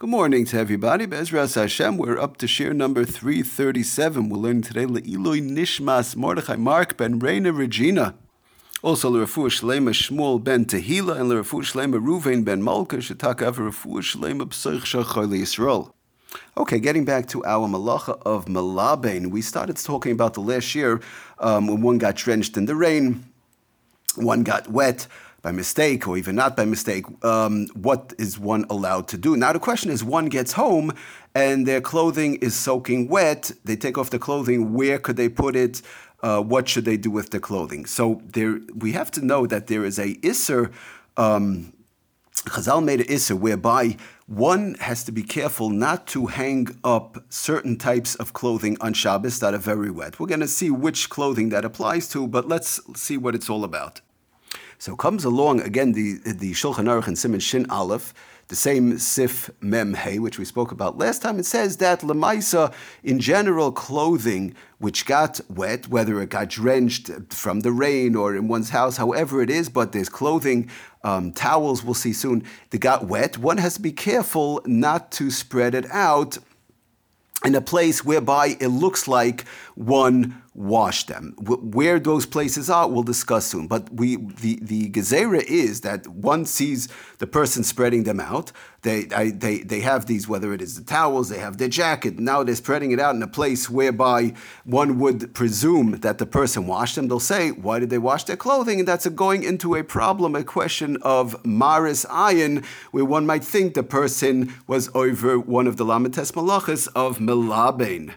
Good morning to everybody. Bezras Hashem, we're up to shir number 337. We're learning today Le'iloi Nishmas Mordechai Mark ben Reina Regina. Also, L'Refu Shlema Shmuel ben Tehila and L'Refu Shlema Ruvain ben Malka Shetaka L'Refu Shlema Psoich Shachar Yisrael. Okay, getting back to our malacha of Malabain, we started talking about the last year um, when one got drenched in the rain, one got wet by mistake or even not by mistake, um, what is one allowed to do? Now, the question is one gets home and their clothing is soaking wet. They take off the clothing. Where could they put it? Uh, what should they do with the clothing? So there, we have to know that there is a Isser. Um, Chazal made an Isser whereby one has to be careful not to hang up certain types of clothing on Shabbos that are very wet. We're going to see which clothing that applies to, but let's see what it's all about. So comes along again the the Shulchan Aruch and Simon Shin Aleph, the same Sif Mem Hey, which we spoke about last time. It says that Lamaisa, in general, clothing which got wet, whether it got drenched from the rain or in one's house, however it is, but there's clothing, um, towels we'll see soon, that got wet. One has to be careful not to spread it out in a place whereby it looks like one washed them. Where those places are, we'll discuss soon. But we, the, the gezerah is that one sees the person spreading them out. They, I, they, they have these, whether it is the towels, they have their jacket. Now they're spreading it out in a place whereby one would presume that the person washed them. They'll say, why did they wash their clothing? And that's going into a problem, a question of maris ayin, where one might think the person was over one of the lamites malachas of melabain.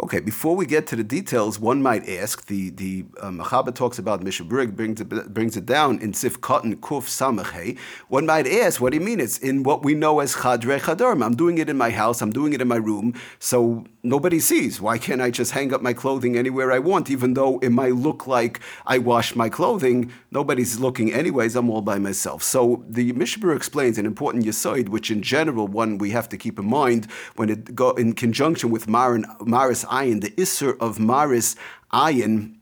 Okay, before we get to the details, one might ask, the, the um, talks about Mishabrig, brings it, brings it down in Sif Katan Kuf Samachay. One might ask, what do you mean? It's in what we know as Chadre Chadarim. I'm doing it in my house, I'm doing it in my room, so nobody sees. Why can't I just hang up my clothing anywhere I want, even though it might look like I wash my clothing? Nobody's looking anyways, I'm all by myself. So the Mishabur explains an important Yesoid, which in general, one we have to keep in mind when it go in conjunction with Marin, Maris ayin, the isser of maris ayin,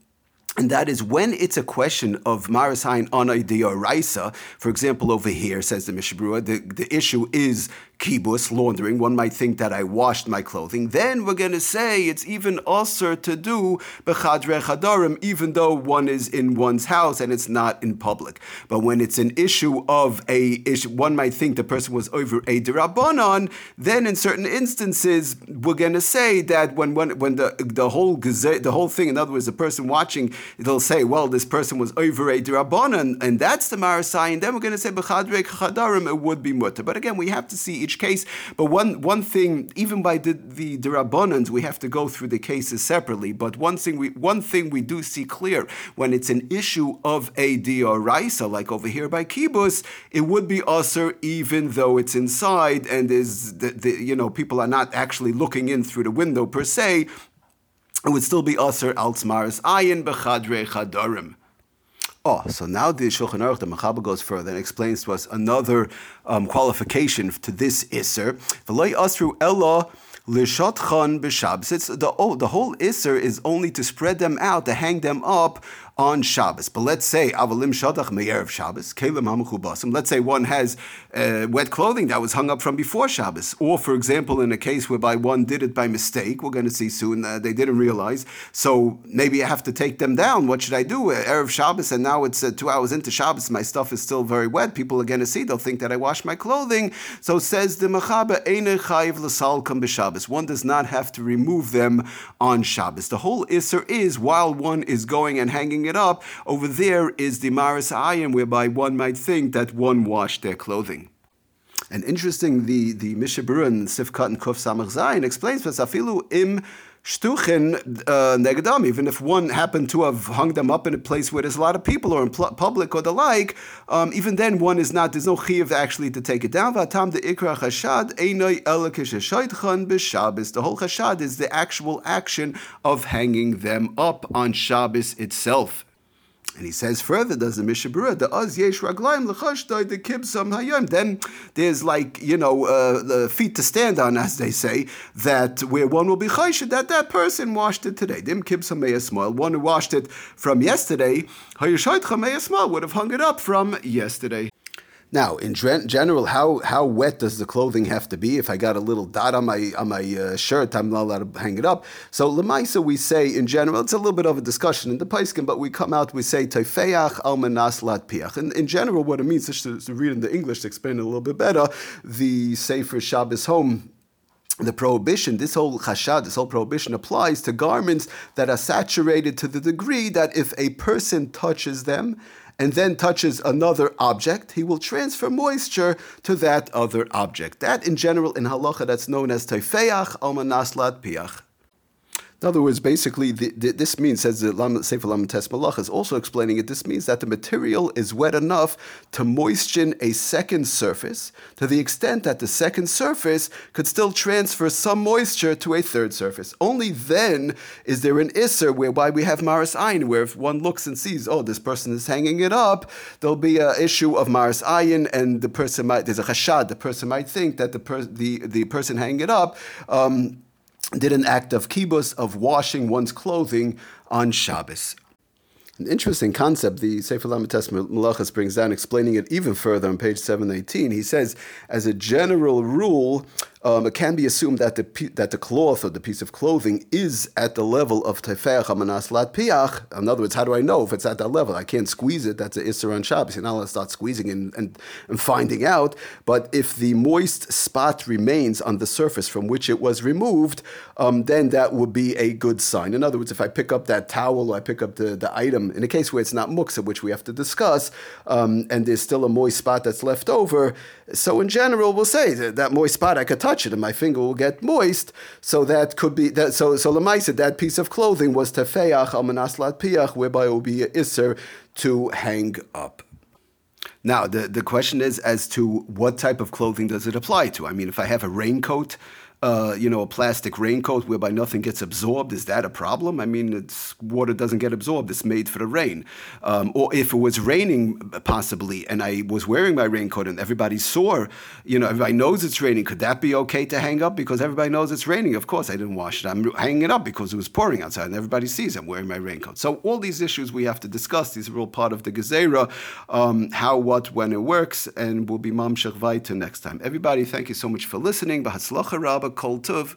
and that is when it's a question of Marasain on a Raisa, for example, over here, says the Mishabura, the, the issue is kibus, laundering, one might think that I washed my clothing, then we're going to say it's even usher to do bechadre chadarim, even though one is in one's house and it's not in public. But when it's an issue of a issue, one might think the person was over a derabanan, then in certain instances we're going to say that when when, when the the whole the whole thing, in other words, the person watching, they'll say, well, this person was over a derabanan, and that's the marasai, and then we're going to say bechadre chadarim, it would be mutter. But again, we have to see each case. But one one thing, even by the the, we have to go through the cases separately. But one thing we one thing we do see clear when it's an issue of a dioraisa, like over here by kibus, it would be usher even though it's inside and is the, the you know people are not actually looking in through the window per se. It would still be usher altsmaris ayin bechadre chadarim. Oh, so now the Shulchan Aruch, the Mechaber goes further and explains to us another um, qualification to this asru ella b'Shabbos. It's the oh, the whole Isser is only to spread them out, to hang them up on Shabbos. But let's say avalim shadach me'erev Shabbos kelim hamachubasim. Let's say one has uh, wet clothing that was hung up from before Shabbos, or for example, in a case whereby one did it by mistake, we're going to see soon uh, they didn't realize. So maybe I have to take them down. What should I do? Uh, erev Shabbos, and now it's uh, two hours into Shabbos. My stuff is still very wet. People are going to see. They'll think that I washed my clothing. So says the Mechaber Eine Chayiv L'Salkam b'Shabbos. One does not have to remove them on Shabbos. The whole Isser is while one is going and hanging it up, over there is the Maris Ayin, whereby one might think that one washed their clothing. And interesting, the, the Mishabura and Sifkat and Kuf Samach Zayin explains, Vasafilu im shtuchen uh, negadam, even if one happened to have hung them up in a place where there's a lot of people or in pl- public or the like, um, even then one is not, there's no chiv actually to take it down. B'Shabbos. The whole chashad is the actual action of hanging them up on Shabbos itself. And he says further, does the Mishabura, the Oz Yesh Raglaim L'chashtoi the Kibsam Hayom. Then there's like, you know, uh, the feet to stand on, as they say, that where one will be Chayshid, that that person washed it today. Dim Kibsam Meyasmal, one who washed it from yesterday, Hayashayt Chameyasmal would have hung it up from yesterday. Now, in general, how, how wet does the clothing have to be? If I got a little dot on my on my uh, shirt, I'm not allowed to hang it up. So lemaisa, we say in general, it's a little bit of a discussion in the paiskin, but we come out, we say teifeach almanas lat piach. And in general, what it means, just to, to read in the English to explain it a little bit better, the Sefer Shabbos Home the prohibition, this whole chashad, this whole prohibition applies to garments that are saturated to the degree that if a person touches them and then touches another object, he will transfer moisture to that other object. That, in general, in halacha, that's known as teifeach almanaslat piach. In other words, basically, the, the, this means, says the Sefer Lamentes Malach is also explaining it, this means that the material is wet enough to moisten a second surface to the extent that the second surface could still transfer some moisture to a third surface. Only then is there an Isser whereby we have Maris Ayin, where if one looks and sees, oh, this person is hanging it up, there'll be an issue of Maris Ayin, and the person might, there's a chashad, the person might think that the, per, the, the person hanging it up, um, did an act of kibus, of washing one's clothing on Shabbos. An interesting concept the Sefer Lamites Malachas brings down, explaining it even further on page 718. He says, as a general rule, um, it can be assumed that the that the cloth or the piece of clothing is at the level of tefeach amanas lat piach. In other words, how do I know if it's at that level? I can't squeeze it. That's an isser on Shabbos. You're not allowed to start squeezing and, and, and finding out. But if the moist spot remains on the surface from which it was removed, um, then that would be a good sign. In other words, if I pick up that towel or I pick up the, the item, in a case where it's not muksa, which we have to discuss, um, and there's still a moist spot that's left over, so in general, we'll say that, that moist spot I could touch it and my finger will get moist. So that could be that. So so lemaisa that piece of clothing was tefeach al manaslat piach, whereby it will be isser to hang up. Now the the question is as to what type of clothing does it apply to? I mean, if I have a raincoat uh, you know, a plastic raincoat whereby nothing gets absorbed, is that a problem? I mean, it's water doesn't get absorbed; it's made for the rain. Um, or if it was raining, possibly, and I was wearing my raincoat and everybody saw, you know, everybody knows it's raining. Could that be okay to hang up because everybody knows it's raining? Of course, I didn't wash it. I'm hanging it up because it was pouring outside, and everybody sees I'm wearing my raincoat. So all these issues we have to discuss. These are all part of the gezerah, um, how, what, when it works, and we'll be mamshach weiter next time. Everybody, thank you so much for listening. Kol Tov.